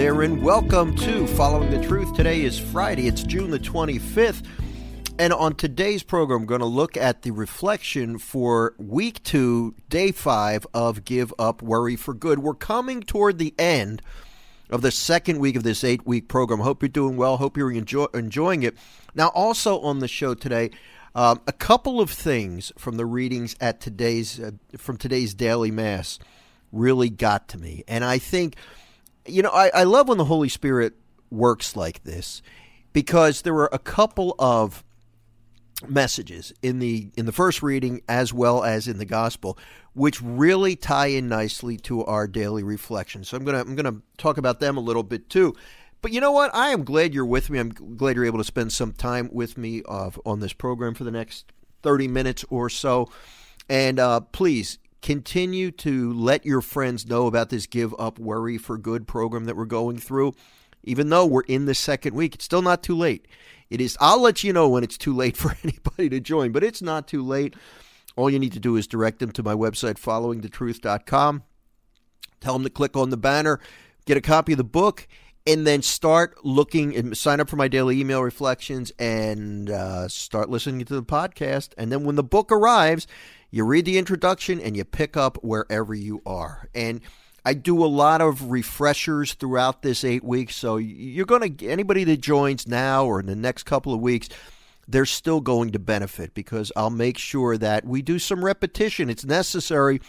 There, and welcome to Following the Truth. Today is Friday, it's June the 25th. And on today's program, I'm going to look at the reflection for week two, day five of Give Up Worry for Good. We're coming toward the end of the second week of this eight week program. Hope you're doing well. Hope you're enjoy- enjoying it. Now, also on the show today, um, a couple of things from the readings at today's uh, from today's daily mass really got to me, and I think you know I, I love when the Holy Spirit works like this because there were a couple of messages in the in the first reading as well as in the gospel which really tie in nicely to our daily reflection so i'm going to i'm going to talk about them a little bit too. But you know what? I am glad you're with me. I'm glad you're able to spend some time with me uh, on this program for the next 30 minutes or so. And uh, please continue to let your friends know about this give up worry for good program that we're going through even though we're in the second week it's still not too late it is. I'll let you know when it's too late for anybody to join, but it's not too late. All you need to do is direct them to my website, followingthetruth.com. Tell them to click on the banner, get a copy of the book, and then start looking and sign up for my daily email reflections and uh, start listening to the podcast. And then when the book arrives, you read the introduction and you pick up wherever you are. And I do a lot of refreshers throughout this eight weeks. So you're going to, anybody that joins now or in the next couple of weeks, they're still going to benefit because I'll make sure that we do some repetition. It's necessary.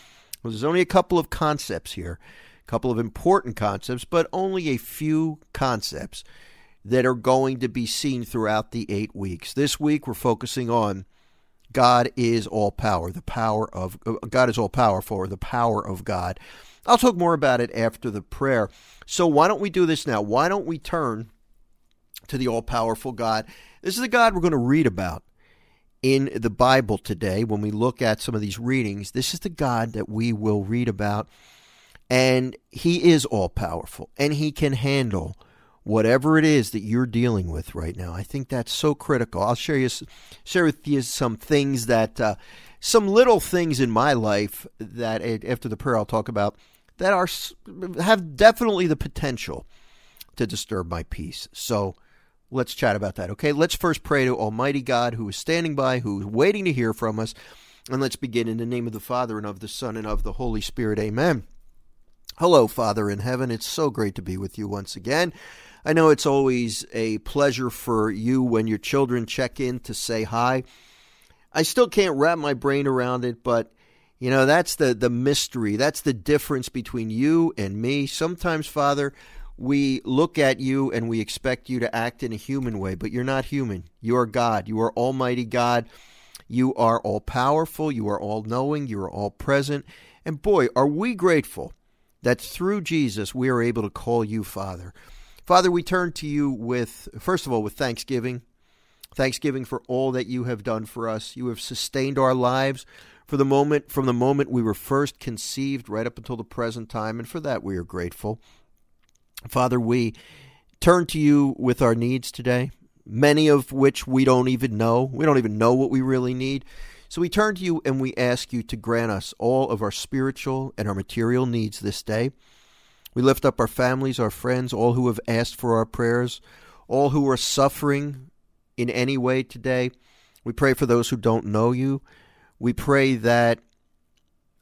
There's only a couple of concepts here, a couple of important concepts, but only a few concepts that are going to be seen throughout the eight weeks. This week, we're focusing on God is all power, the power of uh, God is all powerful, or the power of God. I'll talk more about it after the prayer. So why don't we do this now? Why don't we turn to the all powerful God? This is the God we're going to read about in the Bible today when we look at some of these readings. This is the God that we will read about. And he is all powerful and he can handle whatever it is that you're dealing with right now. I think that's so critical. I'll share you share with you some things that uh, some little things in my life that after the prayer I'll talk about that are have definitely the potential to disturb my peace. So let's chat about that. Okay, let's first pray to Almighty God who is standing by, who is waiting to hear from us. And let's begin in the name of the Father and of the Son and of the Holy Spirit. Amen. Hello, Father in heaven. It's so great to be with you once again. I know it's always a pleasure for you when your children check in to say hi. I still can't wrap my brain around it, but you know, that's the, the mystery. That's the difference between you and me. Sometimes, Father, we look at you and we expect you to act in a human way, but you're not human. You are God. You are Almighty God. You are all powerful. You are all knowing. You are all present. And boy, are we grateful that through Jesus we are able to call you Father. Father, we turn to you with, first of all, with thanksgiving. Thanksgiving for all that you have done for us. You have sustained our lives for the moment from the moment we were first conceived right up until the present time and for that we are grateful father we turn to you with our needs today many of which we don't even know we don't even know what we really need so we turn to you and we ask you to grant us all of our spiritual and our material needs this day we lift up our families our friends all who have asked for our prayers all who are suffering in any way today we pray for those who don't know you we pray that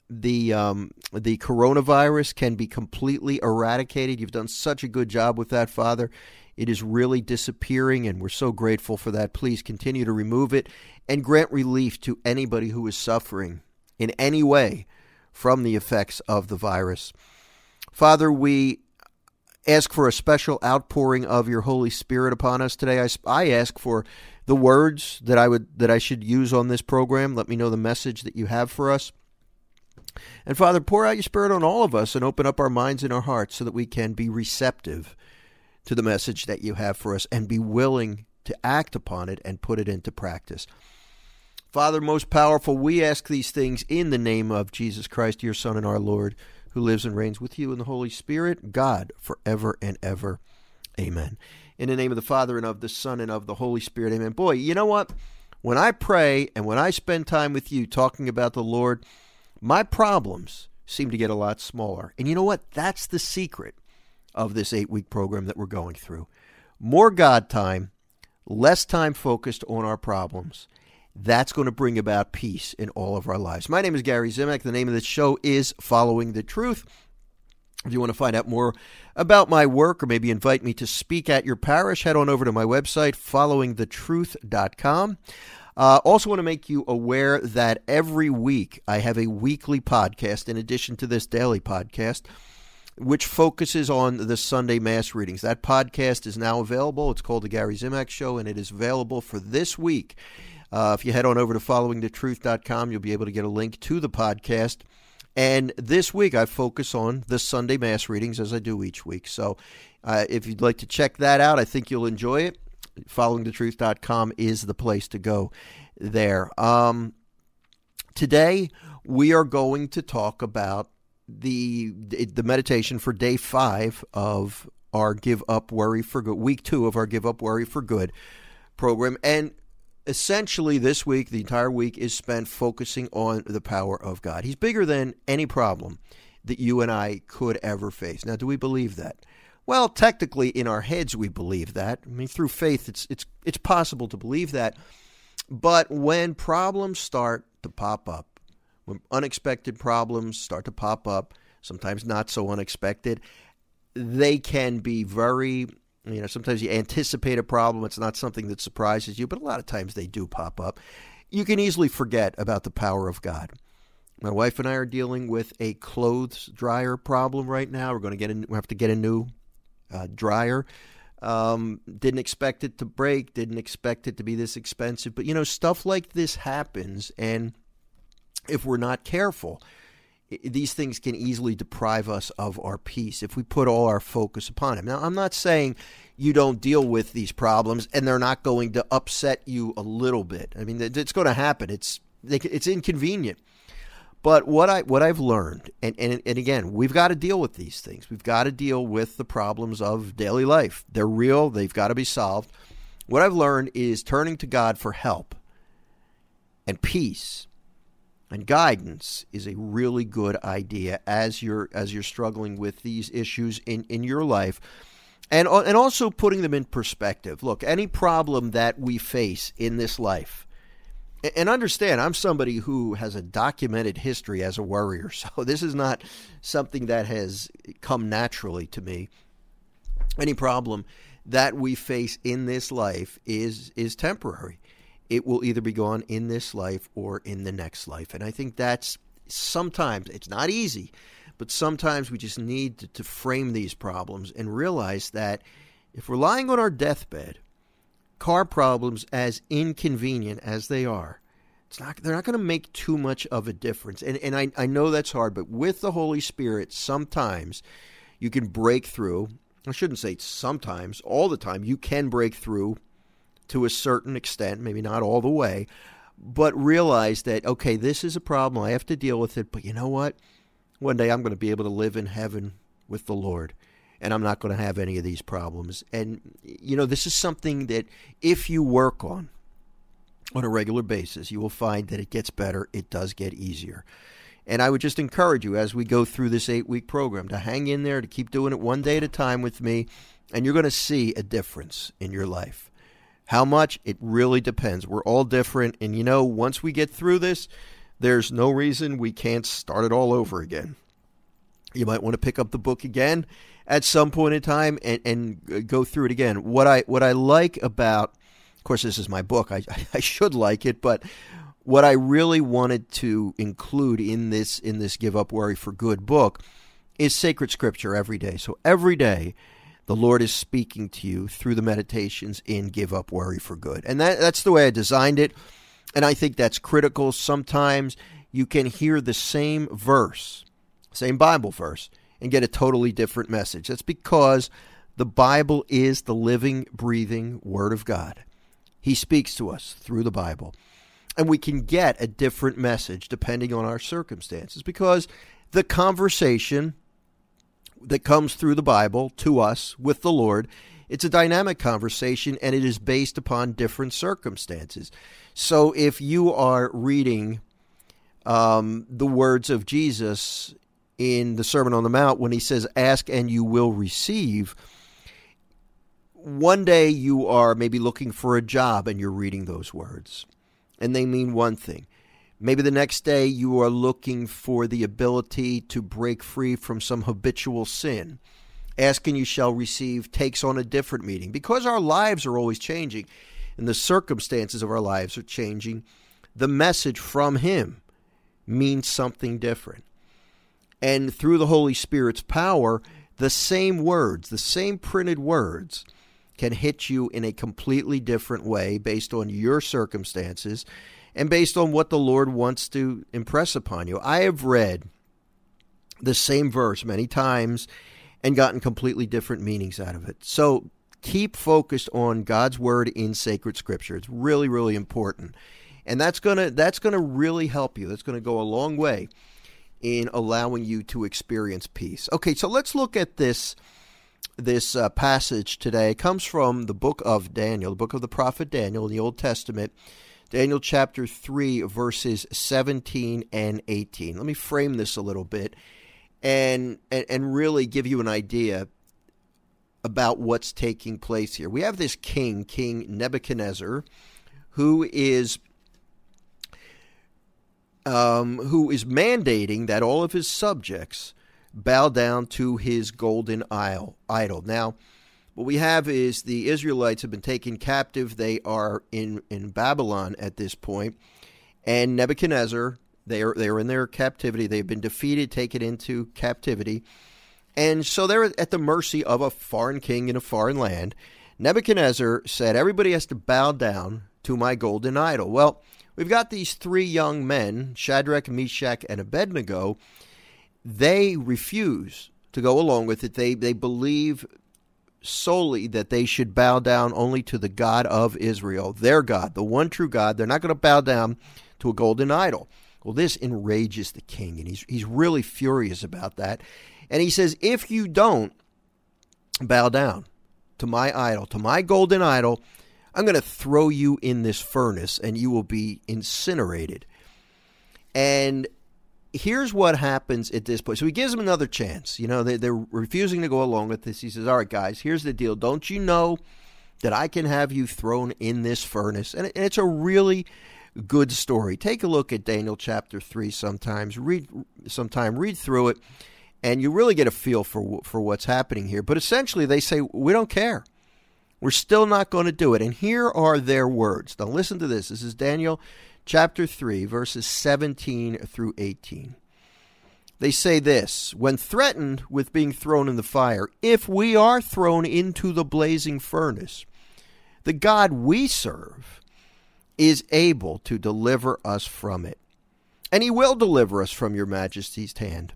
the um, the coronavirus can be completely eradicated. You've done such a good job with that, Father. It is really disappearing, and we're so grateful for that. Please continue to remove it and grant relief to anybody who is suffering in any way from the effects of the virus. Father, we ask for a special outpouring of your Holy Spirit upon us today. I, I ask for the words that I would that I should use on this program. Let me know the message that you have for us. And Father, pour out your Spirit on all of us and open up our minds and our hearts so that we can be receptive to the message that you have for us and be willing to act upon it and put it into practice. Father, most powerful, we ask these things in the name of Jesus Christ, your Son and our Lord, who lives and reigns with you in the Holy Spirit, God, forever and ever. Amen. In the name of the Father and of the Son and of the Holy Spirit. Amen. Boy, you know what? When I pray and when I spend time with you talking about the Lord, my problems seem to get a lot smaller. And you know what? That's the secret of this eight week program that we're going through. More God time, less time focused on our problems. That's going to bring about peace in all of our lives. My name is Gary Zimak. The name of the show is Following the Truth. If you want to find out more about my work or maybe invite me to speak at your parish, head on over to my website, followingthetruth.com. Uh, also, want to make you aware that every week I have a weekly podcast in addition to this daily podcast, which focuses on the Sunday Mass readings. That podcast is now available. It's called The Gary Zimak Show, and it is available for this week. Uh, if you head on over to followingthetruth.com, you'll be able to get a link to the podcast. And this week I focus on the Sunday Mass readings as I do each week. So uh, if you'd like to check that out, I think you'll enjoy it followingthetruth.com is the place to go there. Um, today, we are going to talk about the the meditation for day five of our Give Up Worry for Good, week two of our Give Up Worry for Good program. And essentially, this week, the entire week is spent focusing on the power of God. He's bigger than any problem that you and I could ever face. Now, do we believe that? Well, technically, in our heads, we believe that. I mean, through faith, it's it's it's possible to believe that. But when problems start to pop up, when unexpected problems start to pop up, sometimes not so unexpected, they can be very you know sometimes you anticipate a problem it's not something that surprises you but a lot of times they do pop up you can easily forget about the power of god my wife and i are dealing with a clothes dryer problem right now we're going to get we have to get a new uh, dryer. Um, didn't expect it to break, didn't expect it to be this expensive. But, you know, stuff like this happens. And if we're not careful, these things can easily deprive us of our peace if we put all our focus upon it. Now, I'm not saying you don't deal with these problems and they're not going to upset you a little bit. I mean, it's going to happen. It's it's inconvenient. But what I what I've learned, and, and and again, we've got to deal with these things. We've got to deal with the problems of daily life. They're real. They've got to be solved. What I've learned is turning to God for help and peace and guidance is a really good idea as you're as you're struggling with these issues in, in your life. And, uh, and also putting them in perspective. Look, any problem that we face in this life, and understand, I'm somebody who has a documented history as a worrier, so this is not something that has come naturally to me. Any problem that we face in this life is is temporary. It will either be gone in this life or in the next life, and I think that's sometimes it's not easy, but sometimes we just need to, to frame these problems and realize that if we're lying on our deathbed car problems, as inconvenient as they are, it's not they're not going to make too much of a difference. And and I, I know that's hard, but with the Holy Spirit, sometimes you can break through. I shouldn't say sometimes, all the time, you can break through to a certain extent, maybe not all the way, but realize that, okay, this is a problem. I have to deal with it. But you know what? One day I'm going to be able to live in heaven with the Lord and I'm not going to have any of these problems. And, you know, this is something that if you work on on a regular basis, you will find that it gets better. It does get easier. And I would just encourage you as we go through this eight week program to hang in there, to keep doing it one day at a time with me, and you're going to see a difference in your life. How much? It really depends. We're all different. And, you know, once we get through this, there's no reason we can't start it all over again. You might want to pick up the book again at some point in time and, and uh, go through it again. What I what I like about, of course, this is my book. I I should like it, but what I really wanted to include in this in this Give Up Worry for Good book is sacred scripture every day. So every day the Lord is speaking to you through the meditations in Give Up Worry for Good. And that, that's the way I designed it. And I think that's critical. Sometimes you can hear the same verse, same Bible verse, and get a totally different message. That's because the Bible is the living, breathing Word of God. He speaks to us through the Bible. And we can get a different message depending on our circumstances because the conversation that comes through the Bible to us with the Lord. It's a dynamic conversation and it is based upon different circumstances. So if you are reading um, the words of Jesus in the Sermon on the Mount when he says, Ask and you will receive, one day you are maybe looking for a job and you're reading those words, and they mean one thing. Maybe the next day you are looking for the ability to break free from some habitual sin. Ask and you shall receive takes on a different meaning because our lives are always changing and the circumstances of our lives are changing. The message from Him means something different. And through the Holy Spirit's power, the same words, the same printed words, can hit you in a completely different way based on your circumstances and based on what the Lord wants to impress upon you. I have read the same verse many times and gotten completely different meanings out of it. So keep focused on God's word in sacred scripture. It's really really important. And that's going to that's going to really help you. That's going to go a long way in allowing you to experience peace. Okay, so let's look at this this uh, passage today. It comes from the book of Daniel, the book of the prophet Daniel in the Old Testament. Daniel chapter 3, verses 17 and 18. Let me frame this a little bit and, and, and really give you an idea about what's taking place here. We have this king, King Nebuchadnezzar, who is um, who is mandating that all of his subjects bow down to his golden idol. Now, what we have is the Israelites have been taken captive. They are in, in Babylon at this point, and Nebuchadnezzar, they are, they are in their captivity. They've been defeated, taken into captivity. And so they're at the mercy of a foreign king in a foreign land. Nebuchadnezzar said, Everybody has to bow down to my golden idol. Well, we've got these three young men, Shadrach, Meshach, and Abednego. They refuse to go along with it. They, they believe solely that they should bow down only to the God of Israel, their God, the one true God. They're not going to bow down to a golden idol. Well, this enrages the king, and he's, he's really furious about that. And he says, If you don't bow down to my idol, to my golden idol, I'm going to throw you in this furnace and you will be incinerated. And here's what happens at this point. So he gives them another chance. You know, they, they're refusing to go along with this. He says, All right, guys, here's the deal. Don't you know that I can have you thrown in this furnace? And, it's a really good story. Take a look at Daniel chapter 3 sometimes. Read sometime, read through it, and you really get a feel for, for what's happening here. But essentially, they say, We don't care. We're still not going to do it. And here are their words. Now, listen to this. This is Daniel chapter 3, verses 17 through 18. They say this When threatened with being thrown in the fire, if we are thrown into the blazing furnace, the God we serve is able to deliver us from it. And he will deliver us from your majesty's hand.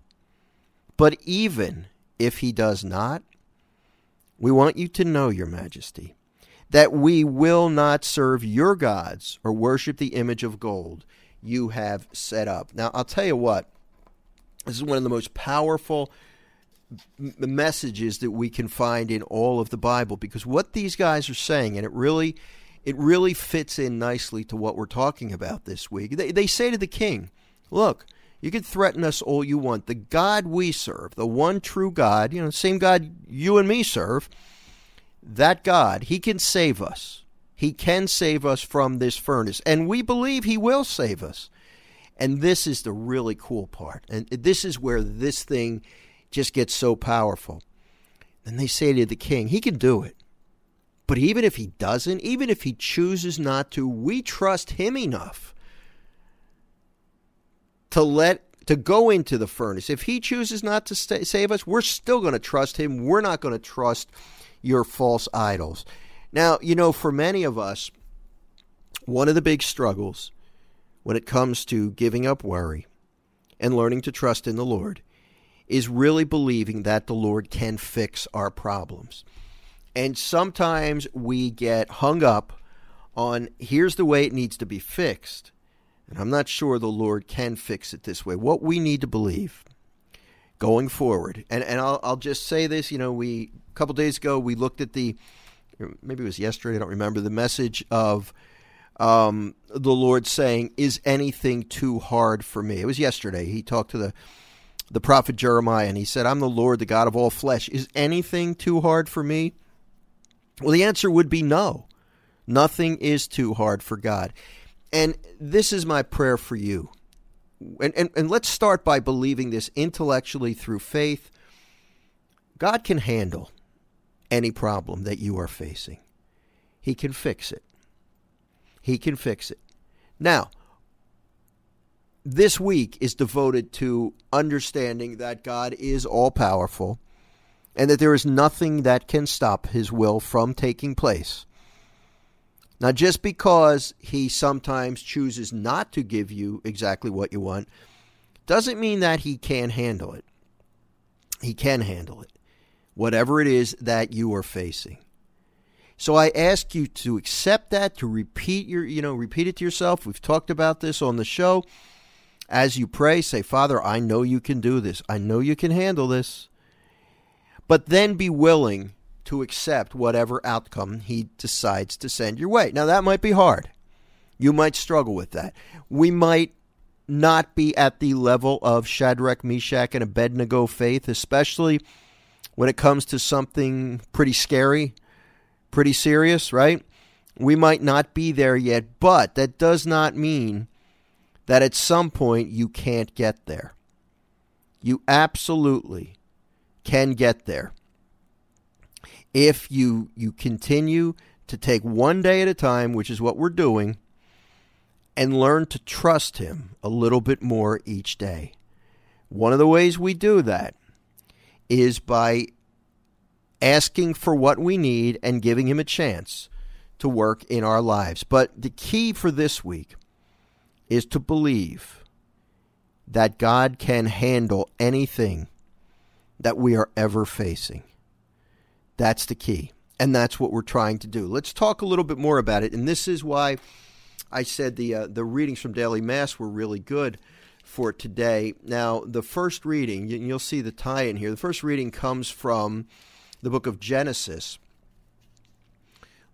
But even if he does not, we want you to know, your majesty, that we will not serve your gods or worship the image of gold you have set up. Now, I'll tell you what, this is one of the most powerful messages that we can find in all of the Bible because what these guys are saying, and it really it really fits in nicely to what we're talking about this week. They, they say to the king, Look, you can threaten us all you want. The God we serve, the one true God, you know, the same God you and me serve, that God, He can save us. He can save us from this furnace. And we believe He will save us. And this is the really cool part. And this is where this thing just gets so powerful. And they say to the king, He can do it. But even if he doesn't, even if he chooses not to, we trust him enough to let to go into the furnace. If he chooses not to stay, save us, we're still going to trust him. We're not going to trust your false idols. Now, you know, for many of us, one of the big struggles when it comes to giving up worry and learning to trust in the Lord is really believing that the Lord can fix our problems. And sometimes we get hung up on here's the way it needs to be fixed. And I'm not sure the Lord can fix it this way. What we need to believe going forward, and, and I'll, I'll just say this, you know, we a couple days ago we looked at the maybe it was yesterday, I don't remember, the message of um, the Lord saying, Is anything too hard for me? It was yesterday. He talked to the the prophet Jeremiah and he said, I'm the Lord, the God of all flesh. Is anything too hard for me? Well, the answer would be no. Nothing is too hard for God. And this is my prayer for you. And, and, and let's start by believing this intellectually through faith. God can handle any problem that you are facing, He can fix it. He can fix it. Now, this week is devoted to understanding that God is all powerful and that there is nothing that can stop his will from taking place. Now, just because he sometimes chooses not to give you exactly what you want doesn't mean that he can't handle it. He can handle it, whatever it is that you are facing. So I ask you to accept that, to repeat your, you know, repeat it to yourself. We've talked about this on the show. As you pray, say, Father, I know you can do this. I know you can handle this. But then be willing to accept whatever outcome he decides to send your way. Now, that might be hard. You might struggle with that. We might not be at the level of Shadrach, Meshach, and Abednego faith, especially when it comes to something pretty scary pretty serious, right? We might not be there yet, but that does not mean that at some point you can't get there. You absolutely can get there. If you you continue to take one day at a time, which is what we're doing, and learn to trust him a little bit more each day. One of the ways we do that is by asking for what we need and giving Him a chance to work in our lives. But the key for this week is to believe that God can handle anything that we are ever facing. That's the key. And that's what we're trying to do. Let's talk a little bit more about it. And this is why I said the uh, the readings from daily mass were really good for today. Now, the first reading, you'll see the tie in here. The first reading comes from the book of Genesis.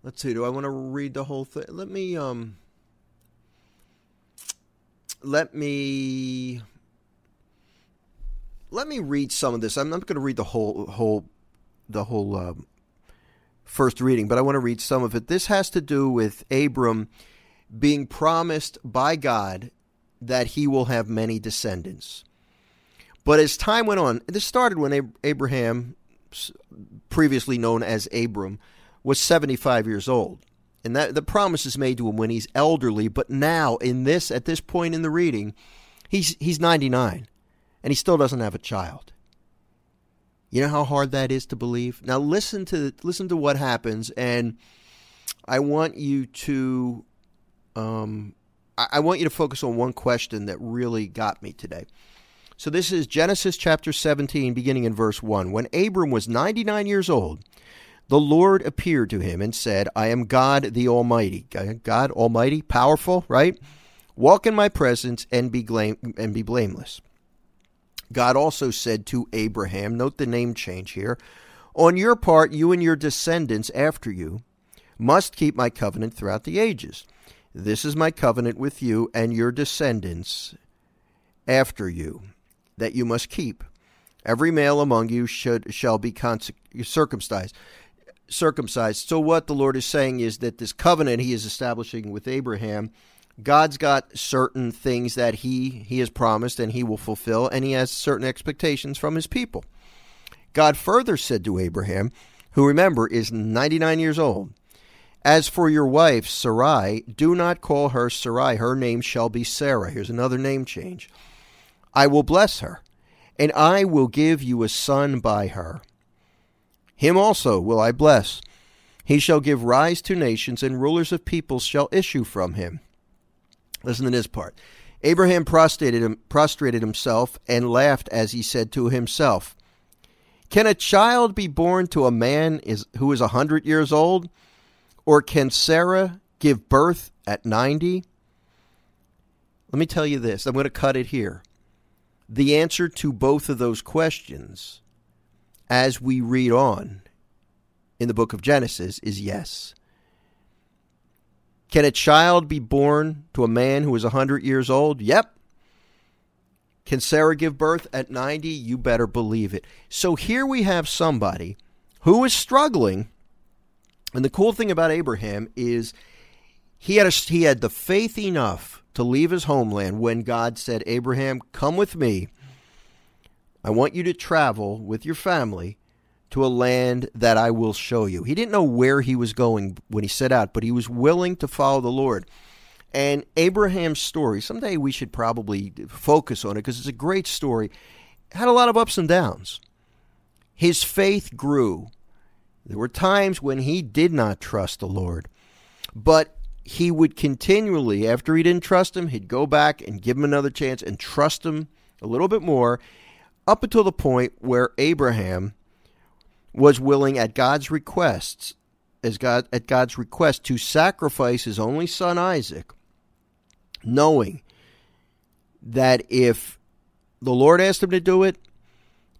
Let's see, do I want to read the whole thing? Let me um let me let me read some of this. I'm not going to read the whole whole the whole uh, first reading, but I want to read some of it. This has to do with Abram being promised by God that he will have many descendants. But as time went on, this started when Abraham previously known as Abram, was 75 years old. And that the promise is made to him when he's elderly, but now in this at this point in the reading, he's he's 99 and he still doesn't have a child. You know how hard that is to believe? Now listen to listen to what happens and I want you to um I want you to focus on one question that really got me today. So this is Genesis chapter 17, beginning in verse 1. When Abram was 99 years old, the Lord appeared to him and said, I am God the Almighty. God Almighty, powerful, right? Walk in my presence and be, blame- and be blameless. God also said to Abraham, note the name change here, on your part, you and your descendants after you must keep my covenant throughout the ages. This is my covenant with you and your descendants after you that you must keep. Every male among you should shall be circumcised. Circumcised. So what the Lord is saying is that this covenant he is establishing with Abraham, God's got certain things that he he has promised and he will fulfill, and he has certain expectations from his people. God further said to Abraham, who remember is 99 years old, as for your wife Sarai, do not call her Sarai; her name shall be Sarah. Here's another name change I will bless her, and I will give you a son by her. Him also will I bless. He shall give rise to nations, and rulers of peoples shall issue from him. Listen to this part. Abraham prostrated, him, prostrated himself and laughed as he said to himself, Can a child be born to a man is, who is a hundred years old? Or can Sarah give birth at 90? Let me tell you this. I'm going to cut it here. The answer to both of those questions, as we read on in the book of Genesis, is yes. Can a child be born to a man who is 100 years old? Yep. Can Sarah give birth at 90? You better believe it. So here we have somebody who is struggling. And the cool thing about Abraham is he had, a, he had the faith enough to leave his homeland when God said, Abraham, come with me. I want you to travel with your family to a land that I will show you. He didn't know where he was going when he set out, but he was willing to follow the Lord. And Abraham's story, someday we should probably focus on it because it's a great story, had a lot of ups and downs. His faith grew. There were times when he did not trust the Lord, but he would continually, after he didn't trust him, he'd go back and give him another chance and trust him a little bit more, up until the point where Abraham was willing at God's requests, as God at God's request, to sacrifice his only son Isaac, knowing that if the Lord asked him to do it,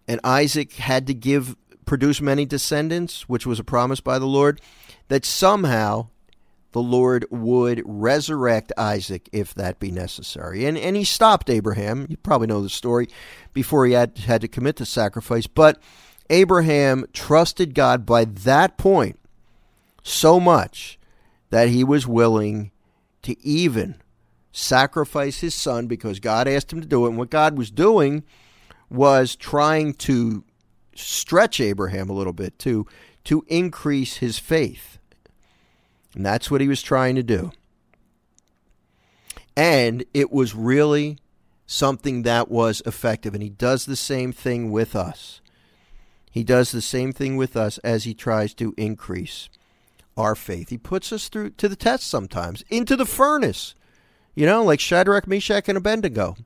and Isaac had to give produce many descendants, which was a promise by the Lord, that somehow the Lord would resurrect Isaac if that be necessary. And and he stopped Abraham. You probably know the story before he had had to commit the sacrifice, but Abraham trusted God by that point so much that he was willing to even sacrifice his son because God asked him to do it. And what God was doing was trying to stretch Abraham a little bit to to increase his faith. And that's what he was trying to do. And it was really something that was effective. And he does the same thing with us. He does the same thing with us as he tries to increase our faith. He puts us through to the test sometimes, into the furnace, you know, like Shadrach, Meshach, and Abednego.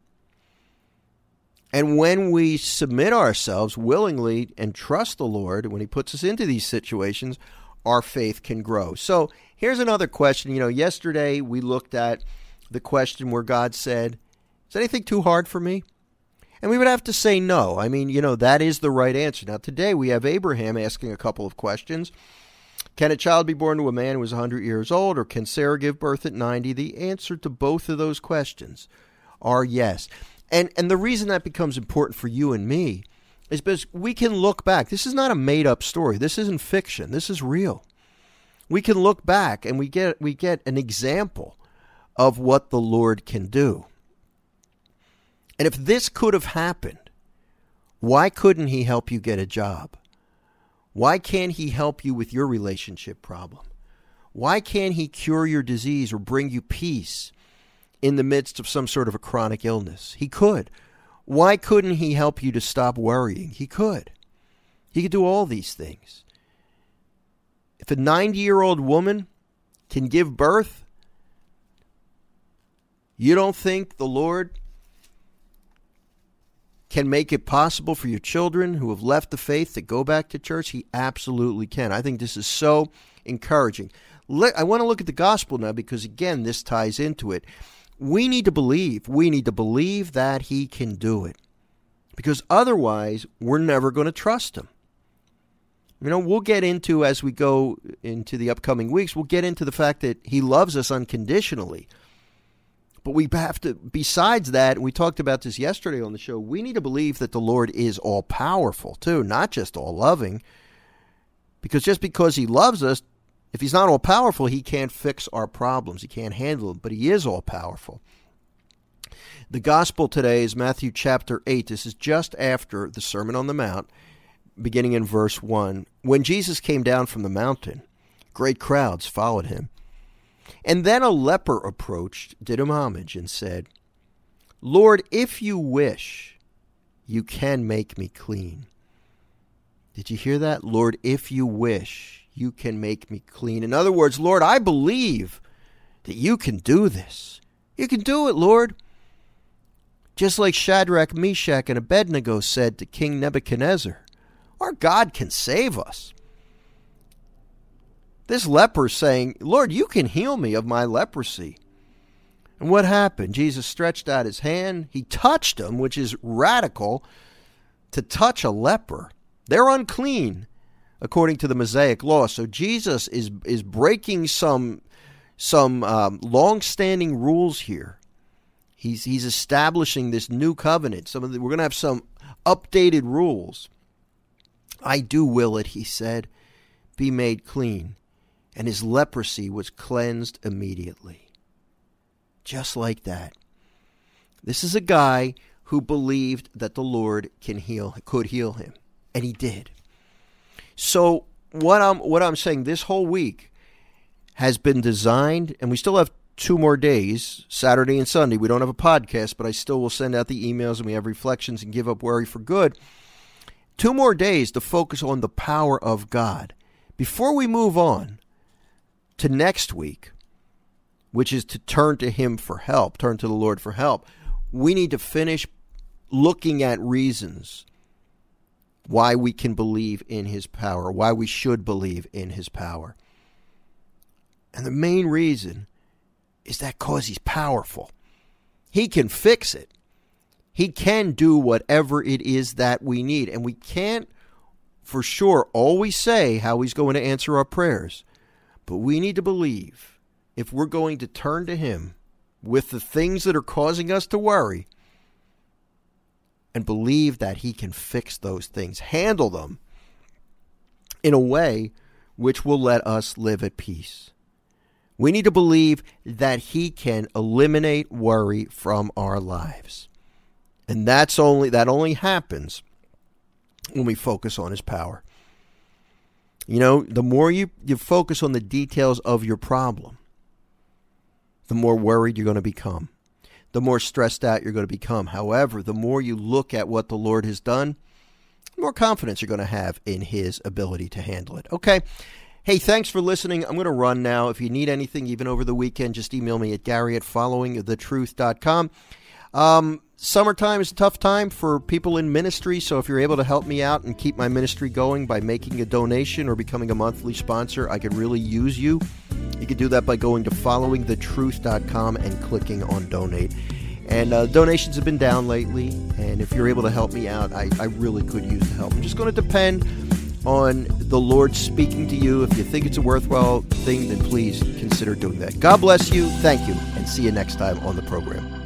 And when we submit ourselves willingly and trust the Lord, when He puts us into these situations, our faith can grow. So here's another question. You know, yesterday we looked at the question where God said, Is anything too hard for me? And we would have to say no. I mean, you know, that is the right answer. Now, today we have Abraham asking a couple of questions. Can a child be born to a man who is 100 years old, or can Sarah give birth at 90? The answer to both of those questions are yes. And, and the reason that becomes important for you and me is because we can look back. This is not a made up story. This isn't fiction. This is real. We can look back and we get we get an example of what the Lord can do. And if this could have happened, why couldn't he help you get a job? Why can't he help you with your relationship problem? Why can't he cure your disease or bring you peace in the midst of some sort of a chronic illness? He could. Why couldn't he help you to stop worrying? He could. He could do all these things. If a 90 year old woman can give birth, you don't think the Lord can make it possible for your children who have left the faith to go back to church? He absolutely can. I think this is so encouraging. I want to look at the gospel now because, again, this ties into it. We need to believe. We need to believe that He can do it because otherwise, we're never going to trust Him. You know, we'll get into as we go into the upcoming weeks, we'll get into the fact that He loves us unconditionally. But we have to, besides that, we talked about this yesterday on the show, we need to believe that the Lord is all powerful too, not just all loving. Because just because He loves us, if He's not all powerful, He can't fix our problems. He can't handle them, but He is all powerful. The gospel today is Matthew chapter 8. This is just after the Sermon on the Mount, beginning in verse 1. When Jesus came down from the mountain, great crowds followed him and then a leper approached, did him homage, and said, Lord, if you wish, you can make me clean. Did you hear that? Lord, if you wish, you can make me clean. In other words, Lord, I believe that you can do this. You can do it, Lord. Just like Shadrach, Meshach, and Abednego said to King Nebuchadnezzar, our God can save us. This leper saying, Lord, you can heal me of my leprosy. And what happened? Jesus stretched out his hand. He touched him, which is radical to touch a leper. They're unclean according to the Mosaic law. So Jesus is is breaking some some um, long-standing rules here. He's he's establishing this new covenant. Some of the, we're going to have some updated rules. I do will it, he said, be made clean, and his leprosy was cleansed immediately. Just like that. This is a guy who believed that the Lord can heal could heal him, and he did. So what I'm what I'm saying this whole week has been designed, and we still have two more days, Saturday and Sunday. We don't have a podcast, but I still will send out the emails and we have reflections and give up worry for good. Two more days to focus on the power of God. Before we move on to next week, which is to turn to Him for help, turn to the Lord for help, we need to finish looking at reasons why we can believe in His power, why we should believe in His power. And the main reason is that because he's powerful. He can fix it. He can do whatever it is that we need. And we can't for sure always say how he's going to answer our prayers. But we need to believe if we're going to turn to him with the things that are causing us to worry and believe that he can fix those things, handle them in a way which will let us live at peace. We need to believe that He can eliminate worry from our lives. And that's only that only happens when we focus on his power. You know, the more you, you focus on the details of your problem, the more worried you're going to become. The more stressed out you're going to become. However, the more you look at what the Lord has done, the more confidence you're going to have in his ability to handle it. Okay. Hey, thanks for listening. I'm going to run now. If you need anything, even over the weekend, just email me at gary at followingthetruth.com. Um, summertime is a tough time for people in ministry, so if you're able to help me out and keep my ministry going by making a donation or becoming a monthly sponsor, I could really use you. You can do that by going to followingthetruth.com and clicking on donate. And uh, donations have been down lately, and if you're able to help me out, I, I really could use the help. I'm just going to depend on the Lord speaking to you. If you think it's a worthwhile thing, then please consider doing that. God bless you. Thank you. And see you next time on the program.